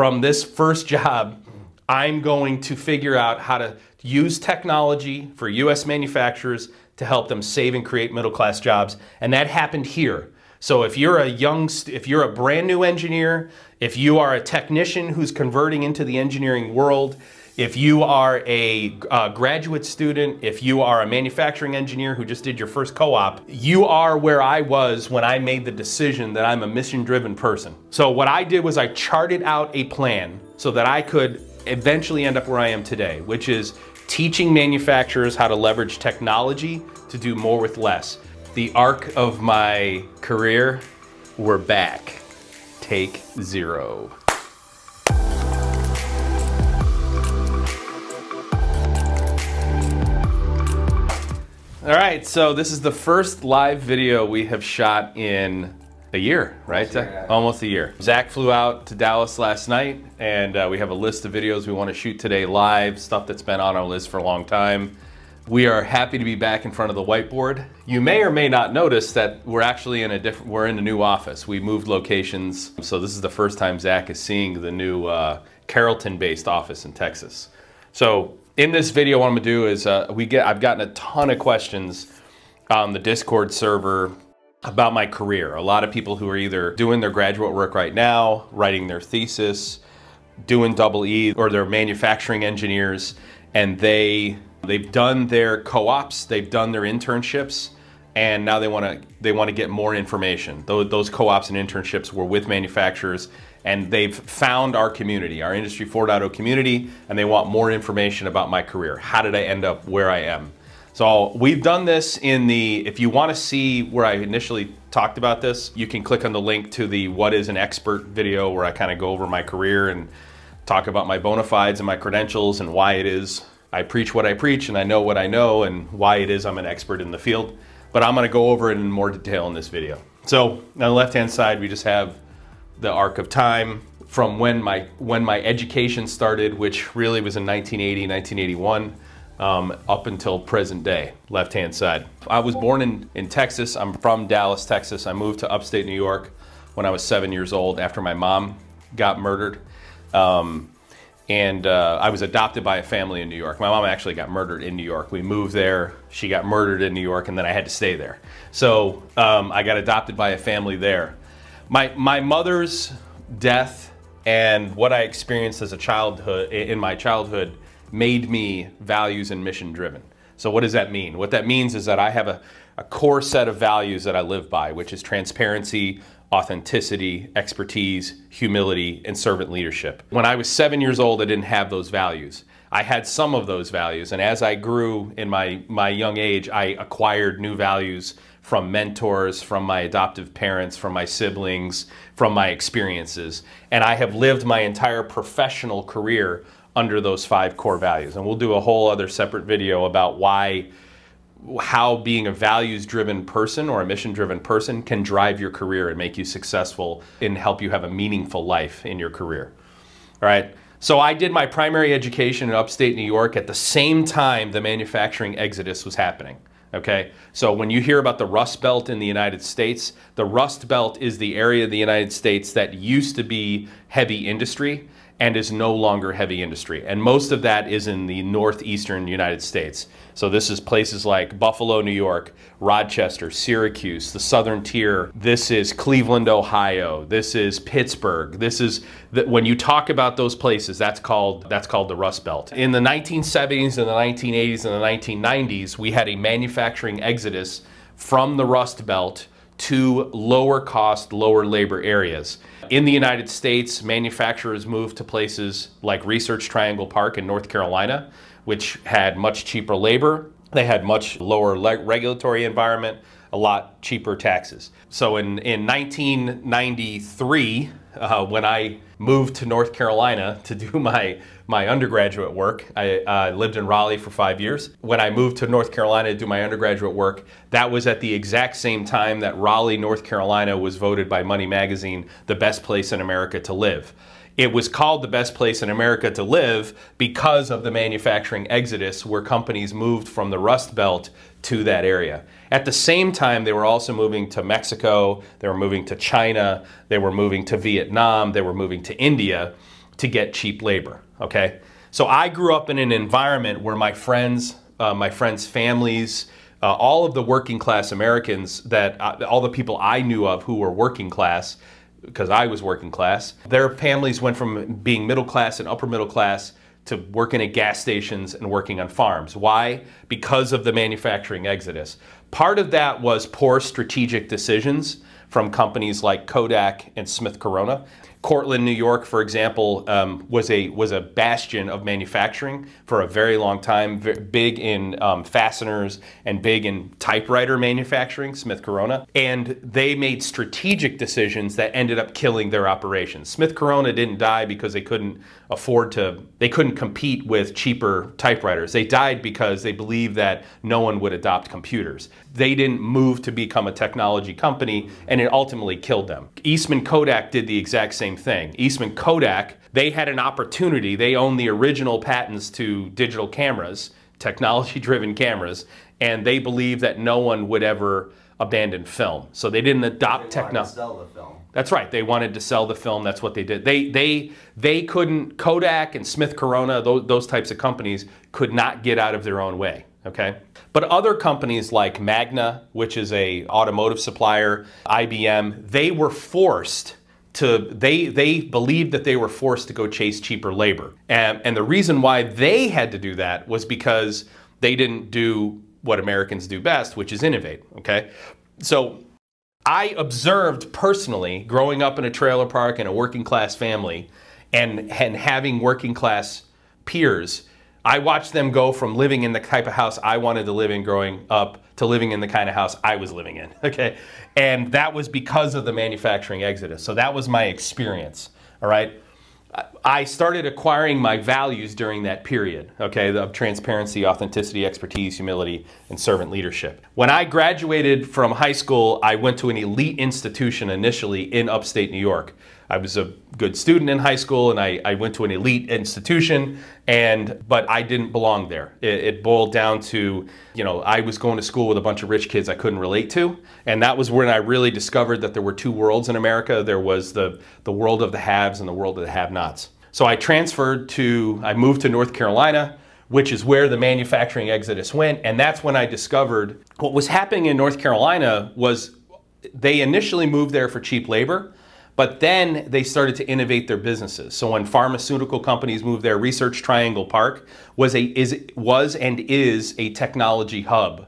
from this first job, I'm going to figure out how to use technology for US manufacturers to help them save and create middle class jobs. And that happened here. So if you're a young, if you're a brand new engineer, if you are a technician who's converting into the engineering world, if you are a uh, graduate student, if you are a manufacturing engineer who just did your first co-op, you are where I was when I made the decision that I'm a mission-driven person. So what I did was I charted out a plan so that I could eventually end up where I am today, which is teaching manufacturers how to leverage technology to do more with less. The arc of my career, we're back. Take zero. All right, so this is the first live video we have shot in a year, right? Almost a year, yeah. Almost a year. Zach flew out to Dallas last night, and uh, we have a list of videos we want to shoot today live, stuff that's been on our list for a long time. We are happy to be back in front of the whiteboard. You may or may not notice that we're actually in a different, we're in a new office. We moved locations, so this is the first time Zach is seeing the new uh, Carrollton-based office in Texas. So in this video, what I'm gonna do is uh, we get, I've gotten a ton of questions on the Discord server about my career. A lot of people who are either doing their graduate work right now, writing their thesis, doing double E, or they're manufacturing engineers, and they they've done their co-ops, they've done their internships, and now they want to they want to get more information. Those, those co-ops and internships were with manufacturers and they've found our community, our Industry 4.0 community, and they want more information about my career. How did I end up where I am? So we've done this in the, if you want to see where I initially talked about this, you can click on the link to the What is an Expert video where I kind of go over my career and talk about my bona fides and my credentials and why it is I preach what I preach and I know what I know and why it is I'm an expert in the field. But I'm going to go over it in more detail in this video. So on the left hand side, we just have the arc of time from when my when my education started, which really was in 1980, 1981, um, up until present day, left hand side. I was born in, in Texas. I'm from Dallas, Texas. I moved to upstate New York when I was seven years old after my mom got murdered. Um, and uh, I was adopted by a family in New York. My mom actually got murdered in New York. We moved there. She got murdered in New York, and then I had to stay there. So um, I got adopted by a family there. My, my mother's death and what I experienced as a childhood, in my childhood, made me values and mission driven. So what does that mean? What that means is that I have a, a core set of values that I live by, which is transparency, authenticity, expertise, humility, and servant leadership. When I was seven years old, I didn't have those values. I had some of those values, and as I grew in my, my young age, I acquired new values from mentors, from my adoptive parents, from my siblings, from my experiences. And I have lived my entire professional career under those five core values. And we'll do a whole other separate video about why how being a values driven person or a mission driven person can drive your career and make you successful and help you have a meaningful life in your career. All right. So I did my primary education in upstate New York at the same time the manufacturing exodus was happening. Okay, so when you hear about the Rust Belt in the United States, the Rust Belt is the area of the United States that used to be heavy industry and is no longer heavy industry. And most of that is in the northeastern United States. So this is places like Buffalo, New York, Rochester, Syracuse, the southern tier. This is Cleveland, Ohio. This is Pittsburgh. This is the, when you talk about those places, that's called that's called the Rust Belt. In the 1970s and the 1980s and the 1990s, we had a manufacturing exodus from the Rust Belt to lower cost, lower labor areas. In the United States, manufacturers moved to places like Research Triangle Park in North Carolina, which had much cheaper labor. They had much lower regulatory environment, a lot cheaper taxes. So in, in 1993, uh, when I moved to North Carolina to do my, my undergraduate work. I uh, lived in Raleigh for five years. When I moved to North Carolina to do my undergraduate work, that was at the exact same time that Raleigh, North Carolina was voted by Money Magazine the best place in America to live. It was called the best place in America to live because of the manufacturing exodus where companies moved from the Rust Belt to that area. At the same time, they were also moving to Mexico, they were moving to China, they were moving to Vietnam, they were moving to India to get cheap labor. Okay, so I grew up in an environment where my friends, uh, my friends' families, uh, all of the working class Americans that uh, all the people I knew of who were working class, because I was working class, their families went from being middle class and upper middle class to working at gas stations and working on farms. Why? Because of the manufacturing exodus. Part of that was poor strategic decisions from companies like Kodak and Smith Corona. Cortland, New York, for example, um, was a was a bastion of manufacturing for a very long time. big in um, fasteners and big in typewriter manufacturing. Smith Corona, and they made strategic decisions that ended up killing their operations. Smith Corona didn't die because they couldn't afford to. They couldn't compete with cheaper typewriters. They died because they believed that no one would adopt computers. They didn't move to become a technology company, and it ultimately killed them. Eastman Kodak did the exact same same thing. Eastman Kodak, they had an opportunity. They own the original patents to digital cameras, technology driven cameras, and they believed that no one would ever abandon film. So they didn't adopt technology. That's right. They wanted to sell the film. That's what they did. They they they couldn't Kodak and Smith Corona those, those types of companies could not get out of their own way. Okay. But other companies like Magna, which is a automotive supplier, IBM, they were forced to they they believed that they were forced to go chase cheaper labor. And, and the reason why they had to do that was because they didn't do what americans do best which is innovate okay? So i observed personally growing up in a trailer park in a working class family and and having working class peers I watched them go from living in the type of house I wanted to live in growing up to living in the kind of house I was living in. Okay. And that was because of the manufacturing exodus. So that was my experience. All right. I started acquiring my values during that period, okay, of transparency, authenticity, expertise, humility, and servant leadership. When I graduated from high school, I went to an elite institution initially in upstate New York. I was a good student in high school and I, I went to an elite institution and but I didn't belong there. It, it, boiled down to, you know, I was going to school with a bunch of rich kids I couldn't relate to. And that was when I really discovered that there were two worlds in America. There was the, the world of the haves and the world of the have-nots. So I transferred to, I moved to North Carolina, which is where the manufacturing exodus went. And that's when I discovered what was happening in North Carolina was they initially moved there for cheap labor but then they started to innovate their businesses. So when pharmaceutical companies moved there, Research Triangle Park was a is was and is a technology hub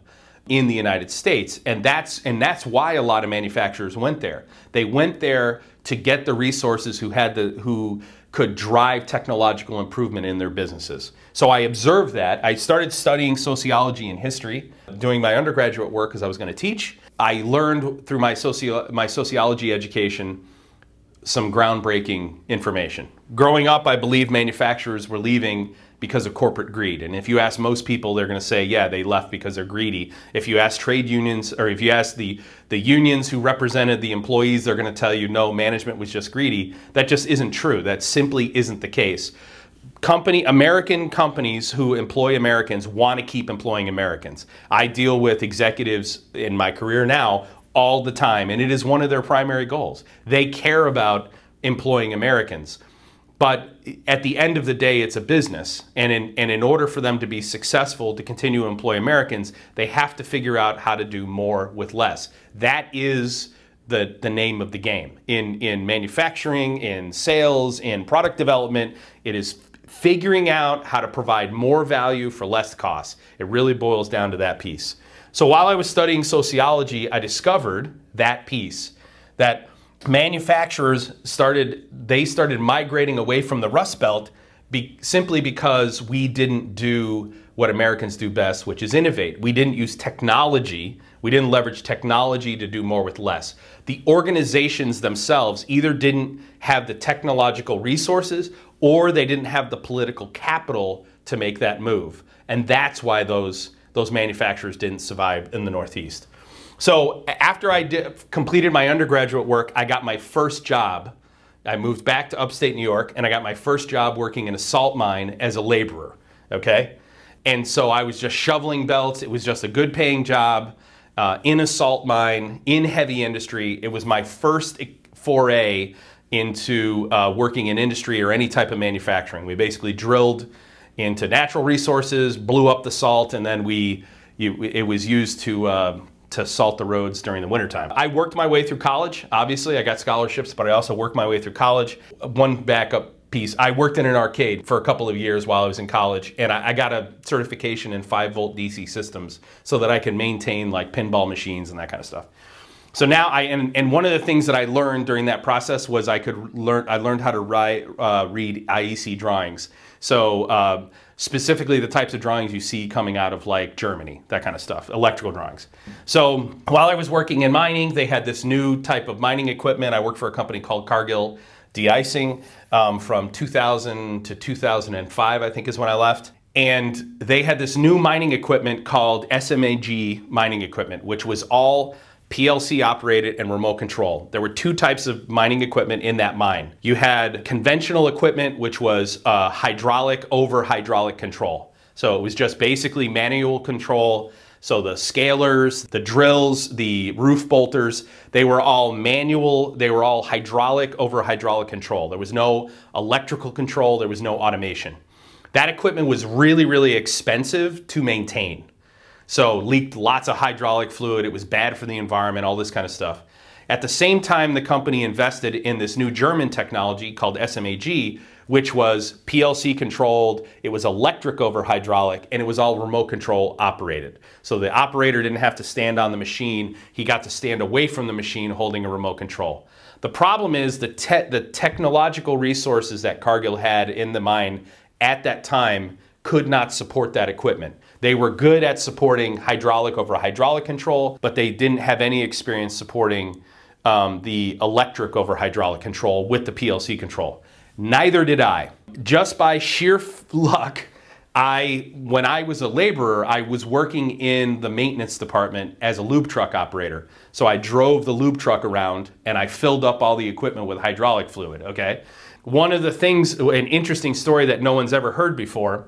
in the United States. And that's and that's why a lot of manufacturers went there. They went there to get the resources who had the who could drive technological improvement in their businesses. So I observed that. I started studying sociology and history, doing my undergraduate work because I was going to teach. I learned through my socio my sociology education some groundbreaking information. Growing up, I believe manufacturers were leaving because of corporate greed. And if you ask most people, they're going to say, yeah, they left because they're greedy. If you ask trade unions, or if you ask the, the unions who represented the employees, they're going to tell you, no, management was just greedy. That just isn't true. That simply isn't the case. Company, American companies who employ Americans want to keep employing Americans. I deal with executives in my career now all the time, and it is one of their primary goals. They care about employing Americans. But at the end of the day, it's a business. And in, and in order for them to be successful to continue to employ Americans, they have to figure out how to do more with less. That is the, the name of the game. In, in manufacturing, in sales, in product development, it is figuring out how to provide more value for less cost. It really boils down to that piece. So while I was studying sociology, I discovered that piece that manufacturers started they started migrating away from the Rust Belt be, simply because we didn't do what Americans do best, which is innovate. We didn't use technology. We didn't leverage technology to do more with less. The organizations themselves either didn't have the technological resources or they didn't have the political capital to make that move. And that's why those those manufacturers didn't survive in the Northeast. So after I did, completed my undergraduate work, I got my first job. I moved back to upstate New York and I got my first job working in a salt mine as a laborer, okay? And so I was just shoveling belts. It was just a good paying job uh, in a salt mine, in heavy industry. It was my first foray into uh, working in industry or any type of manufacturing. We basically drilled into natural resources, blew up the salt, and then we it was used to uh, to salt the roads during the wintertime. I worked my way through college. Obviously, I got scholarships, but I also worked my way through college. One backup piece. I worked in an arcade for a couple of years while I was in college, and I, I, got a certification in 5 volt DC systems so that I can maintain like pinball machines and that kind of stuff. So now I and, and one of the things that I learned during that process was I could learn I learned how to write uh, read IEC drawings. So uh, specifically the types of drawings you see coming out of like Germany, that kind of stuff, electrical drawings. So while I was working in mining, they had this new type of mining equipment. I worked for a company called Cargill De-icing um, from 2000 to 2005, I think is when I left and they had this new mining equipment called SMAG mining equipment, which was all PLC operated and remote control. There were two types of mining equipment in that mine. You had conventional equipment, which was uh, hydraulic over hydraulic control. So it was just basically manual control. So the scalers, the drills, the roof bolters, they were all manual, they were all hydraulic over hydraulic control. There was no electrical control, there was no automation. That equipment was really, really expensive to maintain. So leaked lots of hydraulic fluid. It was bad for the environment, all this kind of stuff. At the same time, the company invested in this new German technology called SMAG, which was PLC controlled, it was electric over hydraulic, and it was all remote control operated. So the operator didn't have to stand on the machine, he got to stand away from the machine holding a remote control. The problem is the, te the technological resources that Cargill had in the mine at that time could not support that equipment. They were good at supporting hydraulic over hydraulic control, but they didn't have any experience supporting um, the electric over hydraulic control with the PLC control. Neither did I. Just by sheer luck, I, when I was a laborer, I was working in the maintenance department as a lube truck operator. So I drove the lube truck around and I filled up all the equipment with hydraulic fluid, okay? One of the things, an interesting story that no one's ever heard before,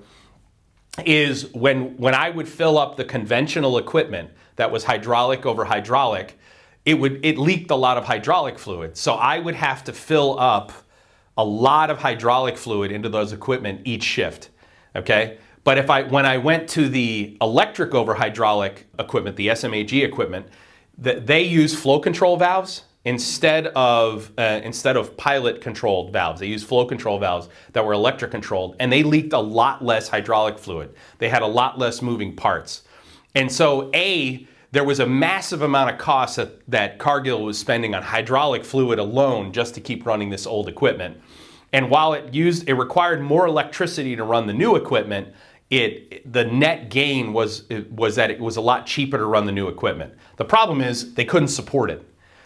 is when, when I would fill up the conventional equipment that was hydraulic over hydraulic, it would it leaked a lot of hydraulic fluid. So I would have to fill up a lot of hydraulic fluid into those equipment each shift. Okay? But if I when I went to the electric over hydraulic equipment, the SMAG equipment, that they use flow control valves instead of uh, instead of pilot controlled valves. They used flow control valves that were electric controlled and they leaked a lot less hydraulic fluid. They had a lot less moving parts. And so a there was a massive amount of cost that, that cargill was spending on hydraulic fluid alone just to keep running this old equipment. And while it used it required more electricity to run the new equipment it the net gain was was that it was a lot cheaper to run the new equipment. The problem is they couldn't support it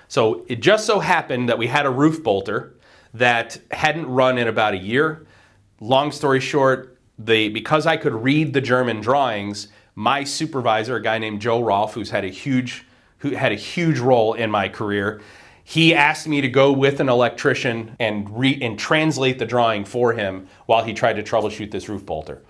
so it just so happened that we had a roof bolter that hadn't run in about a year. Long story short, the, because I could read the German drawings, my supervisor, a guy named Joe Rolfe, who's had a huge, who had a huge role in my career, he asked me to go with an electrician and, re, and translate the drawing for him while he tried to troubleshoot this roof bolter.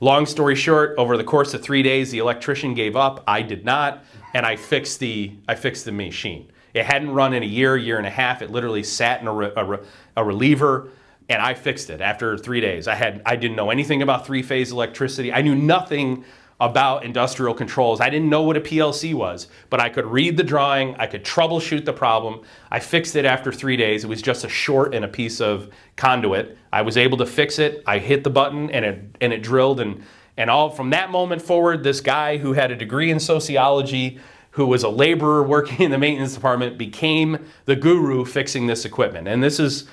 Long story short, over the course of three days, the electrician gave up. I did not, and I fixed the I fixed the machine. It hadn't run in a year, year and a half. It literally sat in a, re, a, re, a reliever and I fixed it after three days. I had I didn't know anything about three phase electricity. I knew nothing about industrial controls. I didn't know what a PLC was, but I could read the drawing, I could troubleshoot the problem. I fixed it after three days. It was just a short and a piece of conduit. I was able to fix it. I hit the button and it and it drilled and and all from that moment forward, this guy who had a degree in sociology who was a laborer working in the maintenance department, became the guru fixing this equipment. And this is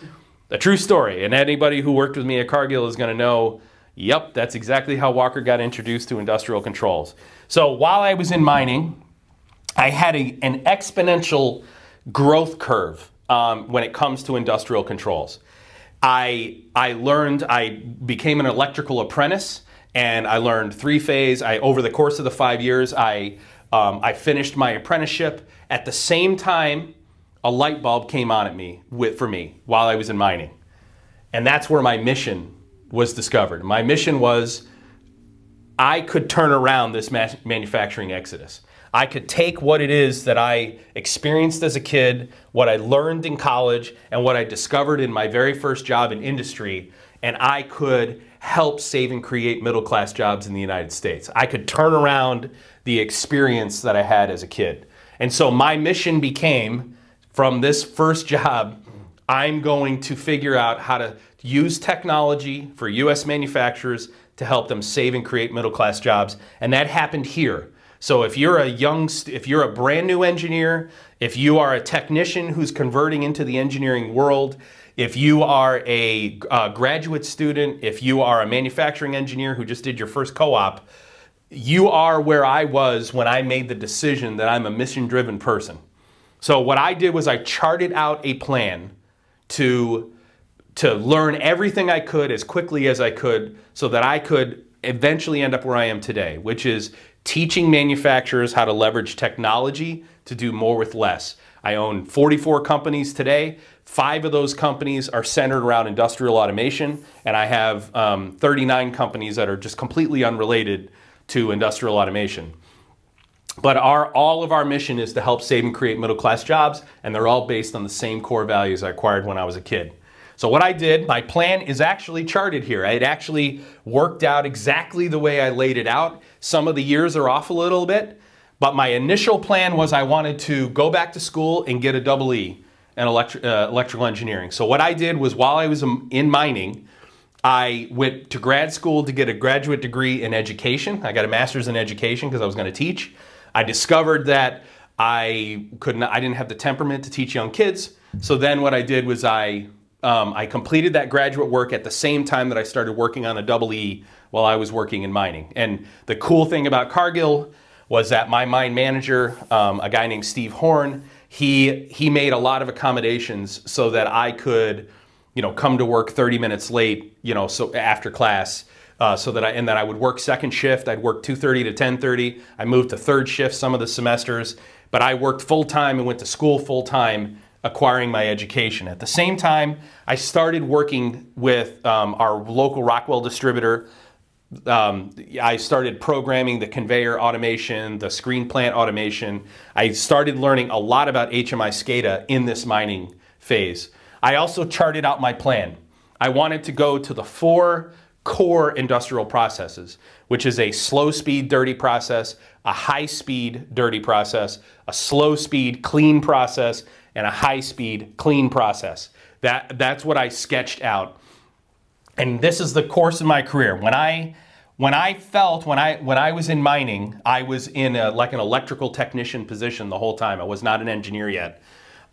a true story. And anybody who worked with me at Cargill is going to know, yep, that's exactly how Walker got introduced to industrial controls. So while I was in mining, I had a, an exponential growth curve um, when it comes to industrial controls. I, I learned, I became an electrical apprentice and I learned three phase. I, over the course of the five years, I um, I finished my apprenticeship. At the same time, a light bulb came on at me with, for me while I was in mining. And that's where my mission was discovered. My mission was I could turn around this manufacturing exodus. I could take what it is that I experienced as a kid, what I learned in college, and what I discovered in my very first job in industry, and I could help save and create middle class jobs in the United States. I could turn around the experience that I had as a kid. And so my mission became from this first job, I'm going to figure out how to use technology for US manufacturers to help them save and create middle class jobs. And that happened here. So if you're a young, if you're a brand new engineer, if you are a technician who's converting into the engineering world, if you are a uh, graduate student, if you are a manufacturing engineer who just did your first co-op, you are where I was when I made the decision that I'm a mission-driven person. So what I did was I charted out a plan to to learn everything I could as quickly as I could so that I could eventually end up where I am today, which is teaching manufacturers how to leverage technology to do more with less. I own 44 companies today. Five of those companies are centered around industrial automation, and I have um, 39 companies that are just completely unrelated to industrial automation. But our, all of our mission is to help save and create middle class jobs, and they're all based on the same core values I acquired when I was a kid. So what I did, my plan is actually charted here. It actually worked out exactly the way I laid it out. Some of the years are off a little bit, but my initial plan was I wanted to go back to school and get a double E in electri uh, electrical engineering. So what I did was while I was in mining, I went to grad school to get a graduate degree in education. I got a master's in education because I was going to teach. I discovered that I couldn't I didn't have the temperament to teach young kids. So then what I did was I um, I completed that graduate work at the same time that I started working on a double E while I was working in mining. And the cool thing about Cargill was that my mine manager, um, a guy named Steve Horn, he he made a lot of accommodations so that I could, you know, come to work 30 minutes late, you know, so after class. Uh, so that I and that I would work second shift. I'd work 2:30 to 10:30. I moved to third shift some of the semesters, but I worked full time and went to school full time acquiring my education. At the same time, I started working with um, our local Rockwell distributor. Um, I started programming the conveyor automation, the screen plant automation. I started learning a lot about HMI SCADA in this mining phase. I also charted out my plan. I wanted to go to the four core industrial processes, which is a slow speed dirty process, a high speed dirty process, a slow speed clean process, and a high speed clean process. That, that's what I sketched out. And this is the course of my career. When I, when I felt, when I, when I was in mining, I was in a, like an electrical technician position the whole time. I was not an engineer yet.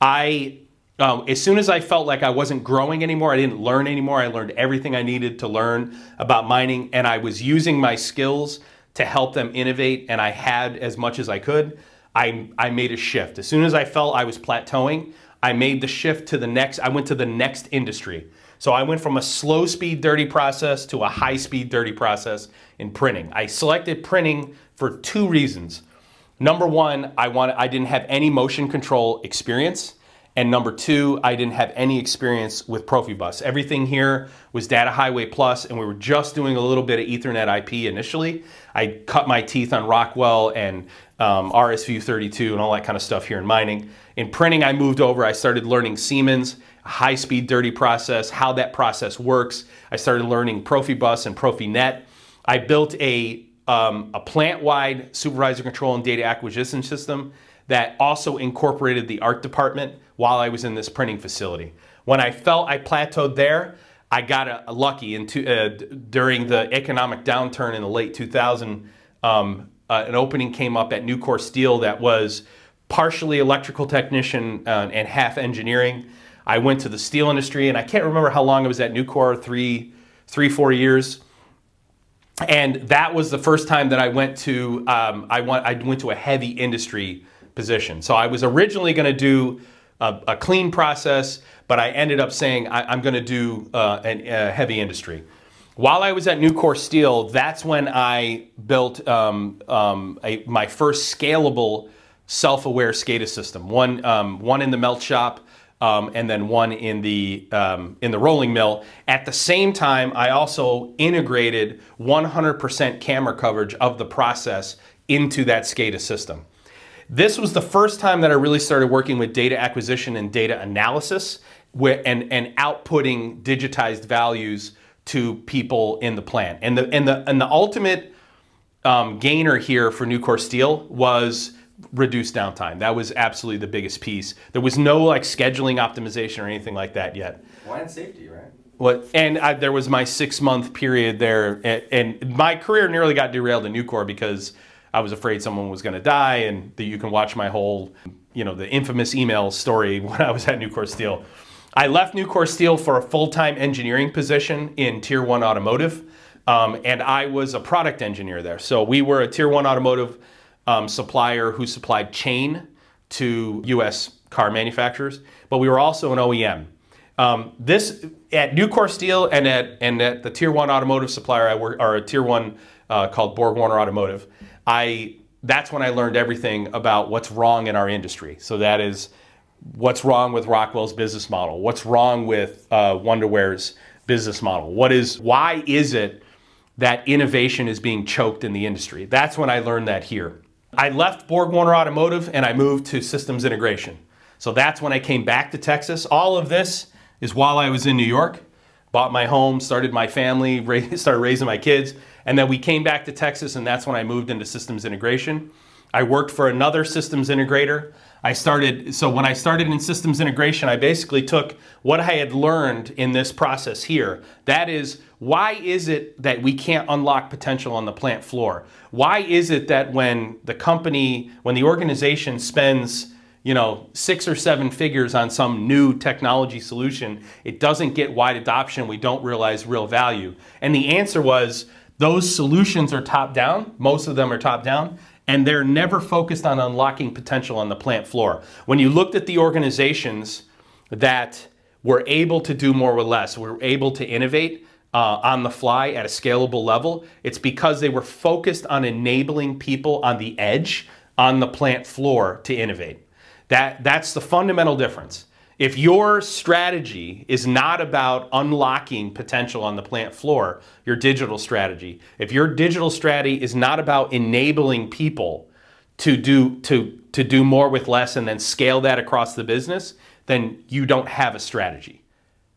I, um, as soon as I felt like I wasn't growing anymore, I didn't learn anymore, I learned everything I needed to learn about mining and I was using my skills to help them innovate and I had as much as I could. I, I made a shift. As soon as I felt I was plateauing, I made the shift to the next, I went to the next industry. So I went from a slow speed dirty process to a high speed dirty process in printing. I selected printing for two reasons. Number one, I wanted, I didn't have any motion control experience. And number two, I didn't have any experience with Profibus. Everything here was Data Highway Plus, and we were just doing a little bit of Ethernet IP initially. I cut my teeth on Rockwell and um, RSView 32 and all that kind of stuff here in mining. In printing, I moved over. I started learning Siemens, high-speed dirty process, how that process works. I started learning Profibus and Profinet. I built a, um, a plant-wide supervisor control and data acquisition system that also incorporated the art department while I was in this printing facility. When I felt I plateaued there, I got lucky into, uh, during the economic downturn in the late 2000. Um, uh, an opening came up at Nucor Steel that was partially electrical technician uh, and half engineering. I went to the steel industry, and I can't remember how long I was at Nucor three, three, four years. And that was the first time that I went to um, I went I went to a heavy industry position. So I was originally going to do a, a, clean process, but I ended up saying I, am going to do uh, a, heavy industry. While I was at Nucor Steel, that's when I built um, um, a, my first scalable self-aware SCADA system. One, um, one in the melt shop, um, and then one in the um, in the rolling mill. At the same time, I also integrated 100% camera coverage of the process into that SCADA system. This was the first time that I really started working with data acquisition and data analysis and, and outputting digitized values to people in the plant. And the, and the, and the ultimate um, gainer here for Nucor Steel was reduced downtime. That was absolutely the biggest piece. There was no like scheduling optimization or anything like that yet. Line safety, right? What? And I, there was my six month period there, and, and, my career nearly got derailed in Nucor because I was afraid someone was going to die, and that you can watch my whole, you know, the infamous email story when I was at Nucor Steel. I left Nucor Steel for a full time engineering position in Tier One Automotive, um, and I was a product engineer there. So we were a Tier One Automotive um, supplier who supplied chain to U.S. car manufacturers, but we were also an OEM. Um, this at Nucor Steel and at and at the Tier One automotive supplier I work, or a Tier One uh, called Borg Warner Automotive. I that's when I learned everything about what's wrong in our industry. So that is what's wrong with Rockwell's business model. What's wrong with uh, Wonderware's business model? What is why is it that innovation is being choked in the industry? That's when I learned that here. I left Borg Warner Automotive and I moved to systems integration. So that's when I came back to Texas. All of this is while I was in New York, bought my home, started my family, started raising my kids, and then we came back to Texas, and that's when I moved into systems integration. I worked for another systems integrator. I started, so when I started in systems integration, I basically took what I had learned in this process here. That is, why is it that we can't unlock potential on the plant floor? Why is it that when the company, when the organization spends you know, six or seven figures on some new technology solution, it doesn't get wide adoption. We don't realize real value. And the answer was those solutions are top down. Most of them are top down. And they're never focused on unlocking potential on the plant floor. When you looked at the organizations that were able to do more with less, were able to innovate, uh, on the fly at a scalable level, it's because they were focused on enabling people on the edge, on the plant floor to innovate. That, that's the fundamental difference. If your strategy is not about unlocking potential on the plant floor, your digital strategy, if your digital strategy is not about enabling people to do, to, to do more with less and then scale that across the business, then you don't have a strategy.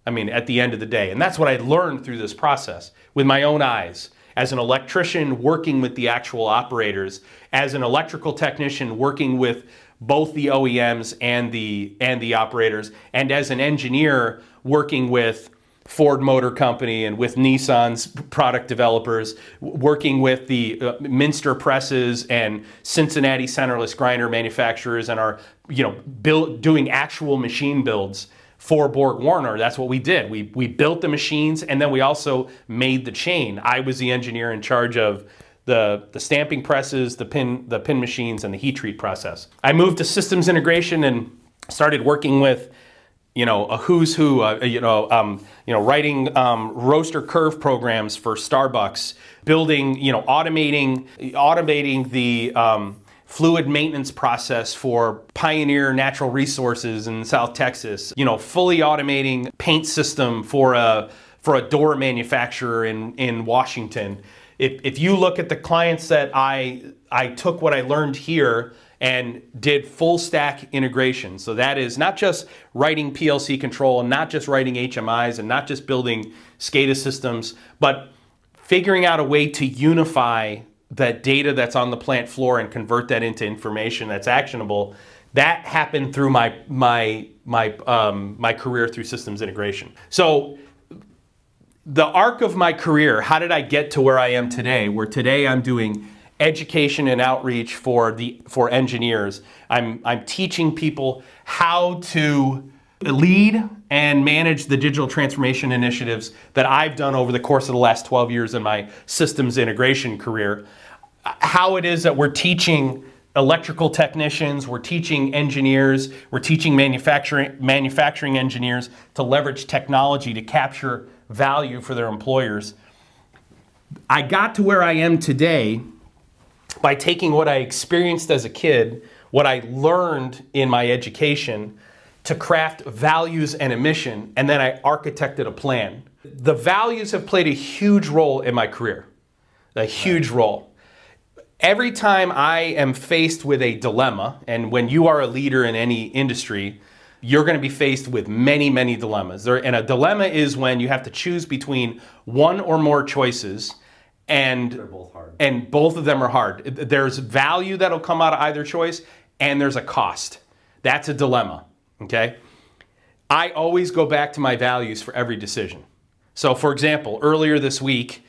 I mean, at the end of the day. And that's what I learned through this process with my own eyes. As an electrician working with the actual operators, as an electrical technician working with both the OEMs and the and the operators, and as an engineer working with Ford Motor Company and with Nissan's product developers, working with the uh, Minster presses and Cincinnati centerless grinder manufacturers, and are you know build, doing actual machine builds for Borg Warner. That's what we did. We we built the machines, and then we also made the chain. I was the engineer in charge of the, the stamping presses, the pin, the pin machines, and the heat treat process. I moved to systems integration and started working with you know, a who's who, uh, you know, um, you know, writing um, roaster curve programs for Starbucks, building, you know, automating, automating the um, fluid maintenance process for Pioneer Natural Resources in South Texas, you know, fully automating paint system for a for a door manufacturer in in Washington if, if you look at the clients that I, I took what I learned here and did full stack integration. So that is not just writing PLC control and not just writing HMIs and not just building SCADA systems, but figuring out a way to unify that data that's on the plant floor and convert that into information that's actionable. That happened through my my my um, my career through systems integration. So the arc of my career, how did I get to where I am today? Where today I'm doing education and outreach for the for engineers. I'm I'm teaching people how to lead and manage the digital transformation initiatives that I've done over the course of the last 12 years in my systems integration career. How it is that we're teaching electrical technicians, we're teaching engineers, we're teaching manufacturing manufacturing engineers to leverage technology to capture value for their employers. I got to where I am today by taking what I experienced as a kid, what I learned in my education, to craft values and a mission, and then I architected a plan. The values have played a huge role in my career, a huge role. every time I am faced with a dilemma, and when you are a leader in any industry, you're going to be faced with many, many dilemmas. There, and a dilemma is when you have to choose between one or more choices, and both hard. and both of them are hard. There's value that'll come out of either choice, and there's a cost. That's a dilemma. Okay. I always go back to my values for every decision. So, for example, earlier this week,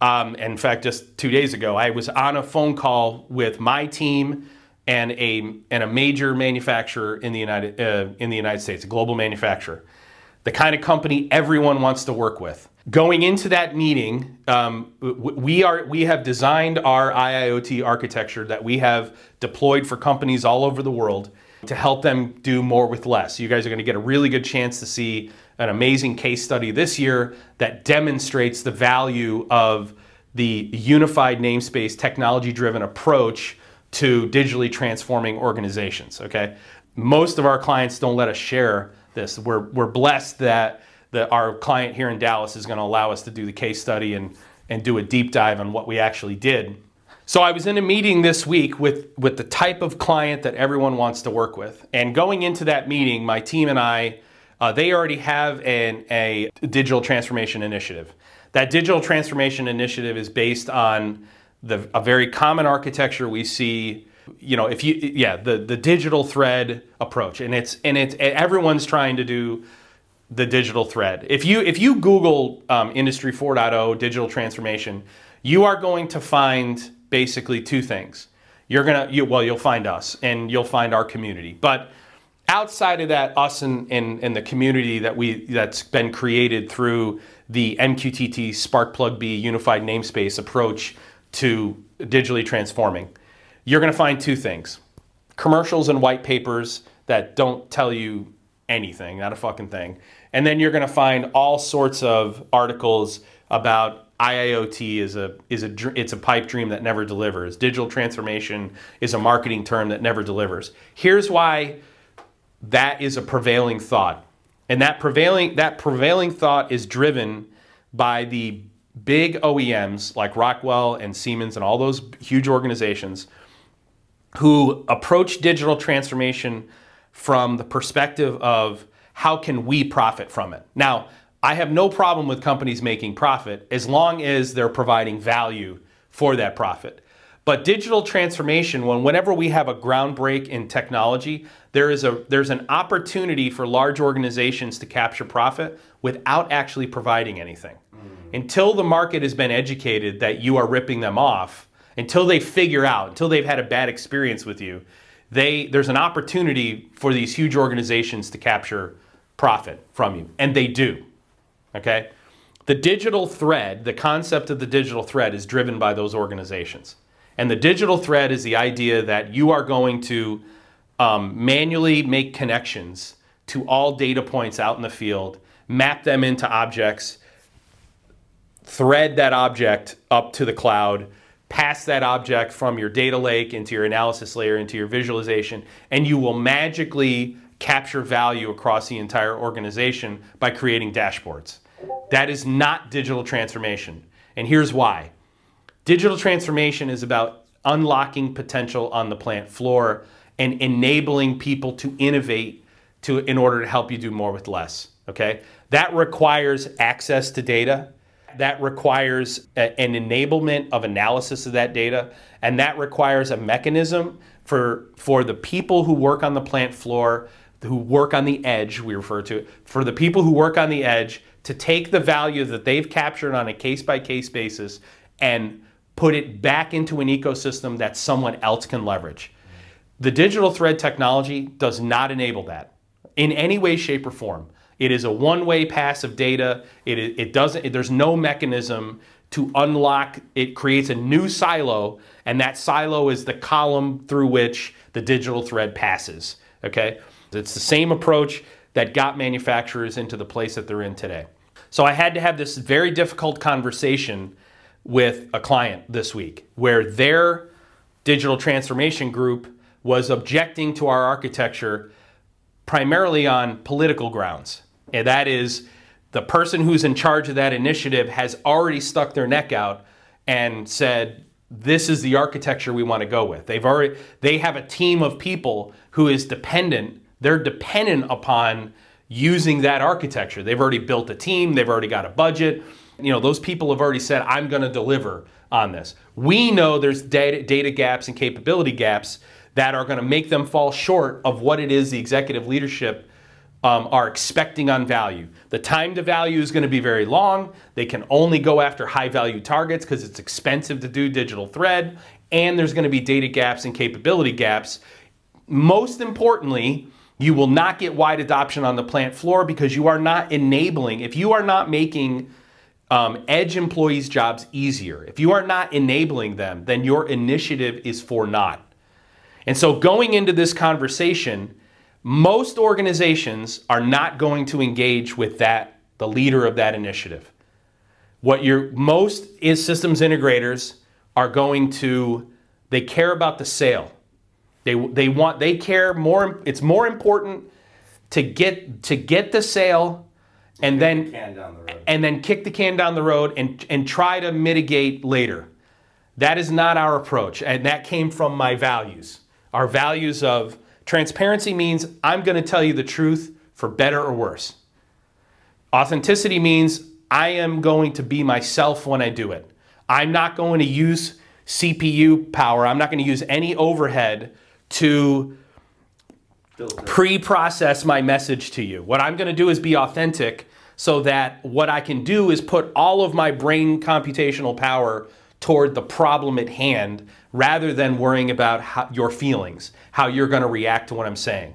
um, in fact, just two days ago, I was on a phone call with my team and a and a major manufacturer in the United uh, in the United States, a global manufacturer, the kind of company everyone wants to work with. Going into that meeting, um, we are we have designed our IIoT architecture that we have deployed for companies all over the world to help them do more with less. You guys are going to get a really good chance to see an amazing case study this year that demonstrates the value of the unified namespace technology driven approach to digitally transforming organizations. Okay, most of our clients don't let us share this. We're we're blessed that that our client here in Dallas is going to allow us to do the case study and and do a deep dive on what we actually did. So I was in a meeting this week with with the type of client that everyone wants to work with, and going into that meeting, my team and I. Uh, they already have an, a digital transformation initiative. That digital transformation initiative is based on the, a very common architecture we see you know if you yeah the the digital thread approach. And it's and it's everyone's trying to do the digital thread. If you if you google um, industry 4.0 digital transformation you are going to find basically two things. You're gonna you, well you'll find us and you'll find our community. But outside of that us and, and, and the community that we that's been created through the mqtt sparkplug b unified namespace approach to digitally transforming, you're going to find two things commercials and white papers that don't tell you anything, not a fucking thing. And then you're going to find all sorts of articles about IIoT is a is a it's a pipe dream that never delivers. Digital transformation is a marketing term that never delivers. Here's why that is a prevailing thought. And that prevailing that prevailing thought is driven by the big OEMs like Rockwell and Siemens and all those huge organizations who approach digital transformation from the perspective of how can we profit from it. Now, I have no problem with companies making profit as long as they're providing value for that profit. But digital transformation, when whenever we have a groundbreak in technology, there is a there's an opportunity for large organizations to capture profit without actually providing anything until the market has been educated that you are ripping them off, until they figure out, until they've had a bad experience with you, they there's an opportunity for these huge organizations to capture profit from you, and they do. Okay? The digital thread, the concept of the digital thread is driven by those organizations. And the digital thread is the idea that you are going to um, manually make connections to all data points out in the field, map them into objects, thread that object up to the cloud, pass that object from your data lake into your analysis layer, into your visualization, and you will magically capture value across the entire organization by creating dashboards. That is not digital transformation. And here's why. Digital transformation is about unlocking potential on the plant floor and enabling people to innovate to, in order to help you do more with less. Okay? That requires access to data that requires a, an enablement of analysis of that data, and that requires a mechanism for, for the people who work on the plant floor, who work on the edge, we refer to it, for the people who work on the edge to take the value that they've captured on a case by case basis and put it back into an ecosystem that someone else can leverage. The digital thread technology does not enable that in any way, shape, or form. It is a one-way pass of data. It, it doesn't, it, there's no mechanism to unlock, it creates a new silo, and that silo is the column through which the digital thread passes, okay? It's the same approach that got manufacturers into the place that they're in today. So I had to have this very difficult conversation with a client this week where their digital transformation group was objecting to our architecture primarily on political grounds. And that is the person who's in charge of that initiative has already stuck their neck out and said this is the architecture we want to go with. They've already they have a team of people who is dependent. They're dependent upon using that architecture. They've already built a team, they've already got a budget. You know, those people have already said I'm going to deliver on this. We know there's data, data gaps and capability gaps that are going to make them fall short of what it is the executive leadership um, are expecting on value. The time to value is going to be very long. They can only go after high value targets because it's expensive to do digital thread, and there's going to be data gaps and capability gaps. Most importantly, you will not get wide adoption on the plant floor because you are not enabling, if you are not making um, edge employees' jobs easier, if you are not enabling them, then your initiative is for naught. And so going into this conversation, most organizations are not going to engage with that, the leader of that initiative. What your most is systems integrators are going to, they care about the sale. They, they want, they care more, it's more important to get, to get the sale and then, the and then kick the can down the road and, and try to mitigate later. That is not our approach. And that came from my values. Our values of Transparency means I'm going to tell you the truth for better or worse. Authenticity means I am going to be myself when I do it. I'm not going to use CPU power. I'm not going to use any overhead to pre-process my message to you. What I'm going to do is be authentic so that what I can do is put all of my brain computational power toward the problem at hand rather than worrying about how, your feelings, how you're going to react to what I'm saying.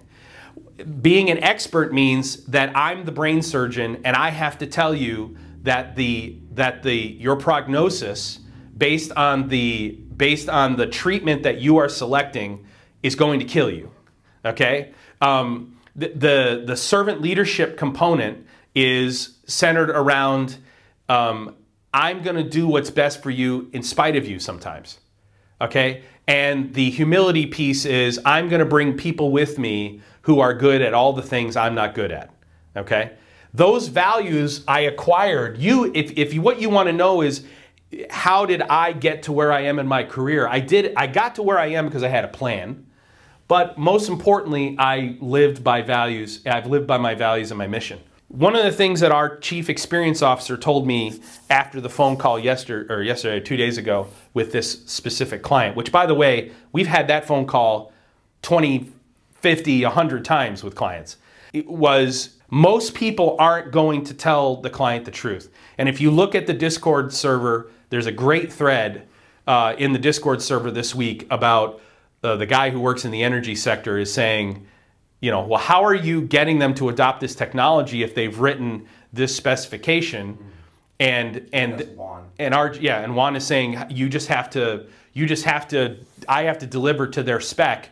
Being an expert means that I'm the brain surgeon and I have to tell you that the that the your prognosis based on the based on the treatment that you are selecting is going to kill you. Okay, um, the, the the servant leadership component is centered around um, I'm going to do what's best for you in spite of you sometimes. Okay? And the humility piece is I'm going to bring people with me who are good at all the things I'm not good at. Okay? Those values I acquired. You if if you, what you want to know is how did I get to where I am in my career? I did I got to where I am because I had a plan. But most importantly, I lived by values. I've lived by my values and my mission. One of the things that our chief experience officer told me after the phone call yesterday, or yesterday, two days ago, with this specific client, which by the way, we've had that phone call 20, 50, 100 times with clients, it was most people aren't going to tell the client the truth. And if you look at the Discord server, there's a great thread uh, in the Discord server this week about uh, the guy who works in the energy sector is saying, you know, well, how are you getting them to adopt this technology if they've written this specification? And and and our yeah, and Juan is saying you just have to you just have to I have to deliver to their spec.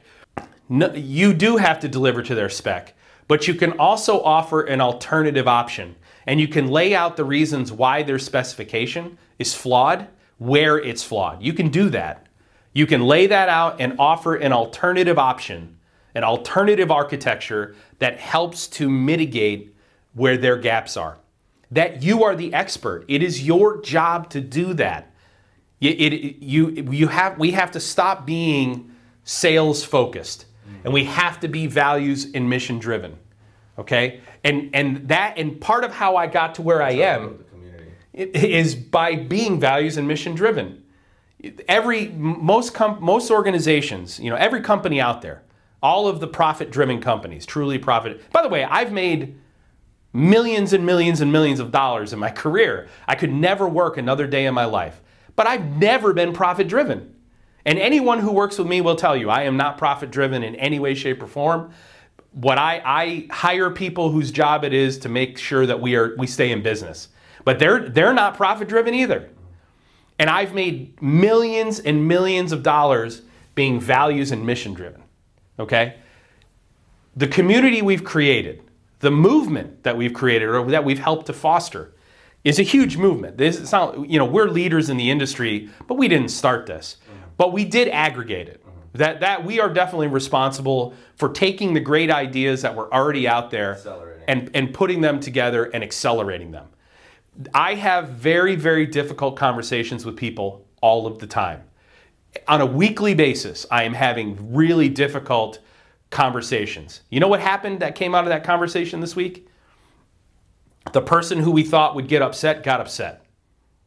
No, you do have to deliver to their spec, but you can also offer an alternative option, and you can lay out the reasons why their specification is flawed, where it's flawed. You can do that. You can lay that out and offer an alternative option an alternative architecture that helps to mitigate where their gaps are. That you are the expert. It is your job to do that. It, it, you, you have, we have to stop being sales focused and we have to be values and mission driven. Okay? And, and that, and part of how I got to where I am is by being values and mission driven. Every, most, com, most organizations, you know, every company out there, all of the profit driven companies, truly profit. By the way, I've made millions and millions and millions of dollars in my career. I could never work another day in my life, but I've never been profit driven. And anyone who works with me will tell you I am not profit driven in any way, shape, or form. What I, I hire people whose job it is to make sure that we are we stay in business. But they're they're not profit driven either. And I've made millions and millions of dollars being values and mission driven okay? The community we've created, the movement that we've created or that we've helped to foster is a huge movement. This is not, you know, we're leaders in the industry, but we didn't start this. Mm-hmm. But we did aggregate it. Mm-hmm. That, that we are definitely responsible for taking the great ideas that were already out there and, and putting them together and accelerating them. I have very, very difficult conversations with people all of the time. On a weekly basis, I am having really difficult conversations. You know what happened that came out of that conversation this week? The person who we thought would get upset got upset.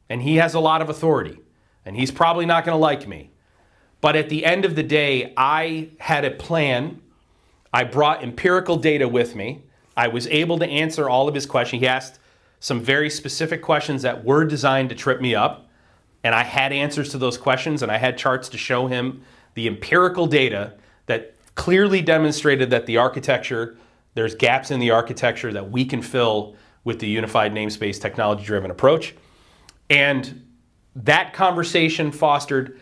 And he has a lot of authority. And he's probably not going to like me. But at the end of the day, I had a plan. I brought empirical data with me. I was able to answer all of his questions. He asked some very specific questions that were designed to trip me up. And I had answers to those questions, and I had charts to show him the empirical data that clearly demonstrated that the architecture, there's gaps in the architecture that we can fill with the unified namespace technology driven approach. And that conversation fostered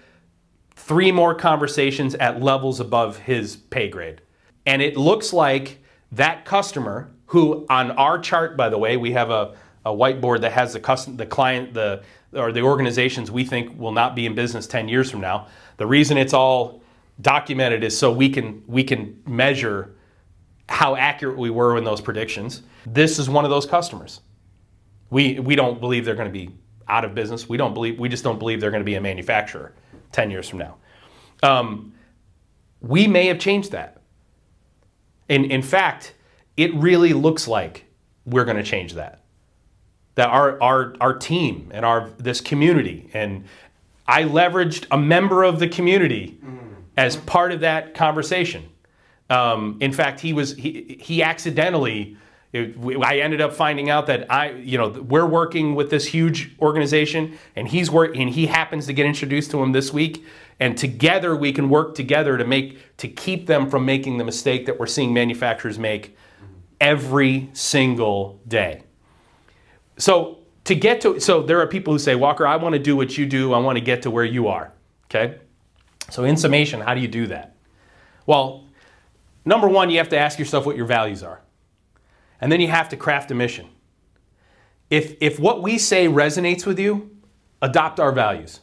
three more conversations at levels above his pay grade. And it looks like that customer, who on our chart, by the way, we have a, a whiteboard that has the, custom, the client, the or the organizations we think will not be in business 10 years from now. The reason it's all documented is so we can we can measure how accurate we were in those predictions. This is one of those customers. We we don't believe they're going to be out of business. We don't believe we just don't believe they're going to be a manufacturer 10 years from now. Um, we may have changed that. In, in fact, it really looks like we're going to change that. That our, our, our team and our this community, and I leveraged a member of the community mm. as part of that conversation. Um, in fact, he was he, he accidentally it, I ended up finding out that I, you know, we're working with this huge organization, and he's work, and he happens to get introduced to him this week, and together we can work together to make to keep them from making the mistake that we're seeing manufacturers make every single day. So to get to, so there are people who say, Walker, I want to do what you do. I want to get to where you are. Okay. So in summation, how do you do that? Well, number one, you have to ask yourself what your values are. And then you have to craft a mission. If, if what we say resonates with you, adopt our values.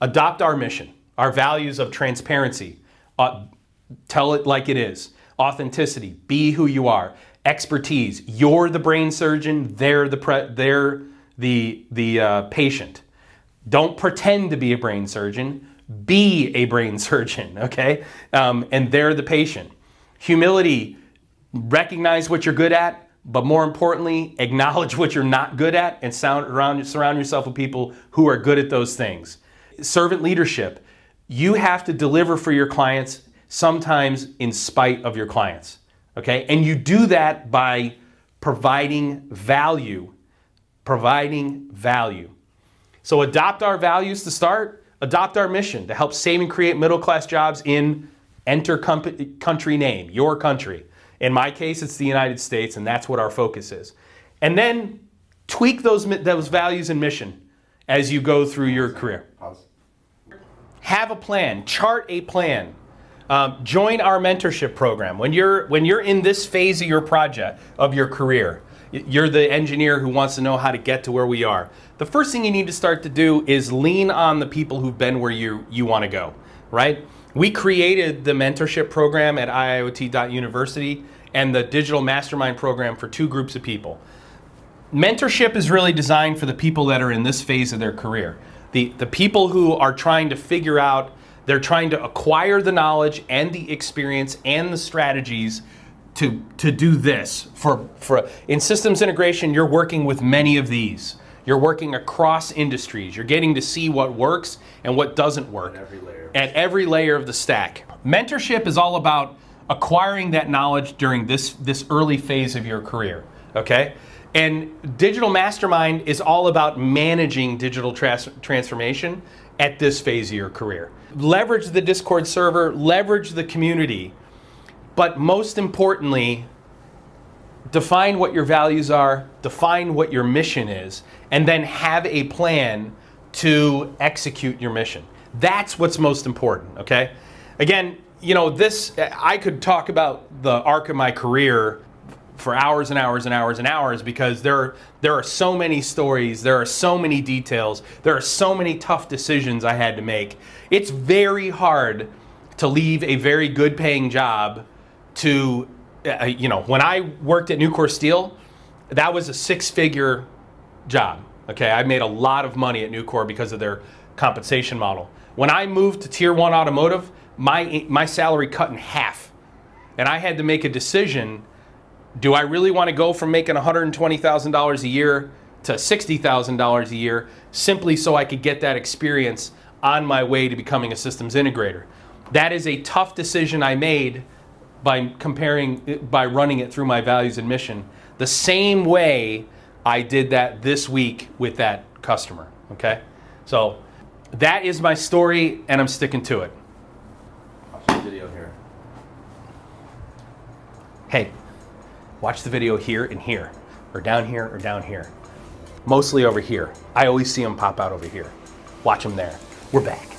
Adopt our mission, our values of transparency. Uh, tell it like it is. Authenticity, be who you are. Expertise, you're the brain surgeon, they're the, pre- they're the, the uh, patient. Don't pretend to be a brain surgeon, be a brain surgeon, okay? Um, and they're the patient. Humility, recognize what you're good at, but more importantly, acknowledge what you're not good at and sound around, surround yourself with people who are good at those things. Servant leadership, you have to deliver for your clients sometimes in spite of your clients. Okay? And you do that by providing value. Providing value. So adopt our values to start, adopt our mission to help save and create middle class jobs in enter country name, your country. In my case, it's the United States, and that's what our focus is. And then tweak those, those values and mission as you go through your career. Have a plan, chart a plan. Um, join our mentorship program. When you're, when you're in this phase of your project, of your career, you're the engineer who wants to know how to get to where we are. The first thing you need to start to do is lean on the people who've been where you, you want to go, right? We created the mentorship program at IIoT.university and the digital mastermind program for two groups of people. Mentorship is really designed for the people that are in this phase of their career. The, the people who are trying to figure out, they're trying to acquire the knowledge and the experience and the strategies to, to do this. For, for, in systems integration, you're working with many of these. You're working across industries. You're getting to see what works and what doesn't work at every layer, at every layer of the stack. Mentorship is all about acquiring that knowledge during this, this early phase of your career, okay? And Digital Mastermind is all about managing digital trans- transformation at this phase of your career. Leverage the Discord server, leverage the community, but most importantly, define what your values are, define what your mission is, and then have a plan to execute your mission. That's what's most important, okay? Again, you know, this, I could talk about the arc of my career for hours and hours and hours and hours because there, there are so many stories, there are so many details, there are so many tough decisions I had to make. It's very hard to leave a very good paying job to, uh, you know, when I worked at Nucor Steel, that was a six figure job. Okay, I made a lot of money at Nucor because of their compensation model. When I moved to Tier 1 Automotive, my, my salary cut in half. And I had to make a decision do I really want to go from making $120,000 a year to $60,000 a year simply so I could get that experience on my way to becoming a systems integrator? That is a tough decision I made by comparing, by running it through my values and mission. The same way I did that this week with that customer. Okay? So that is my story, and I'm sticking to it. Watch the video here. Hey, watch the video here and here, or down here or down here. Mostly over here. I always see them pop out over here. Watch them there. We're back.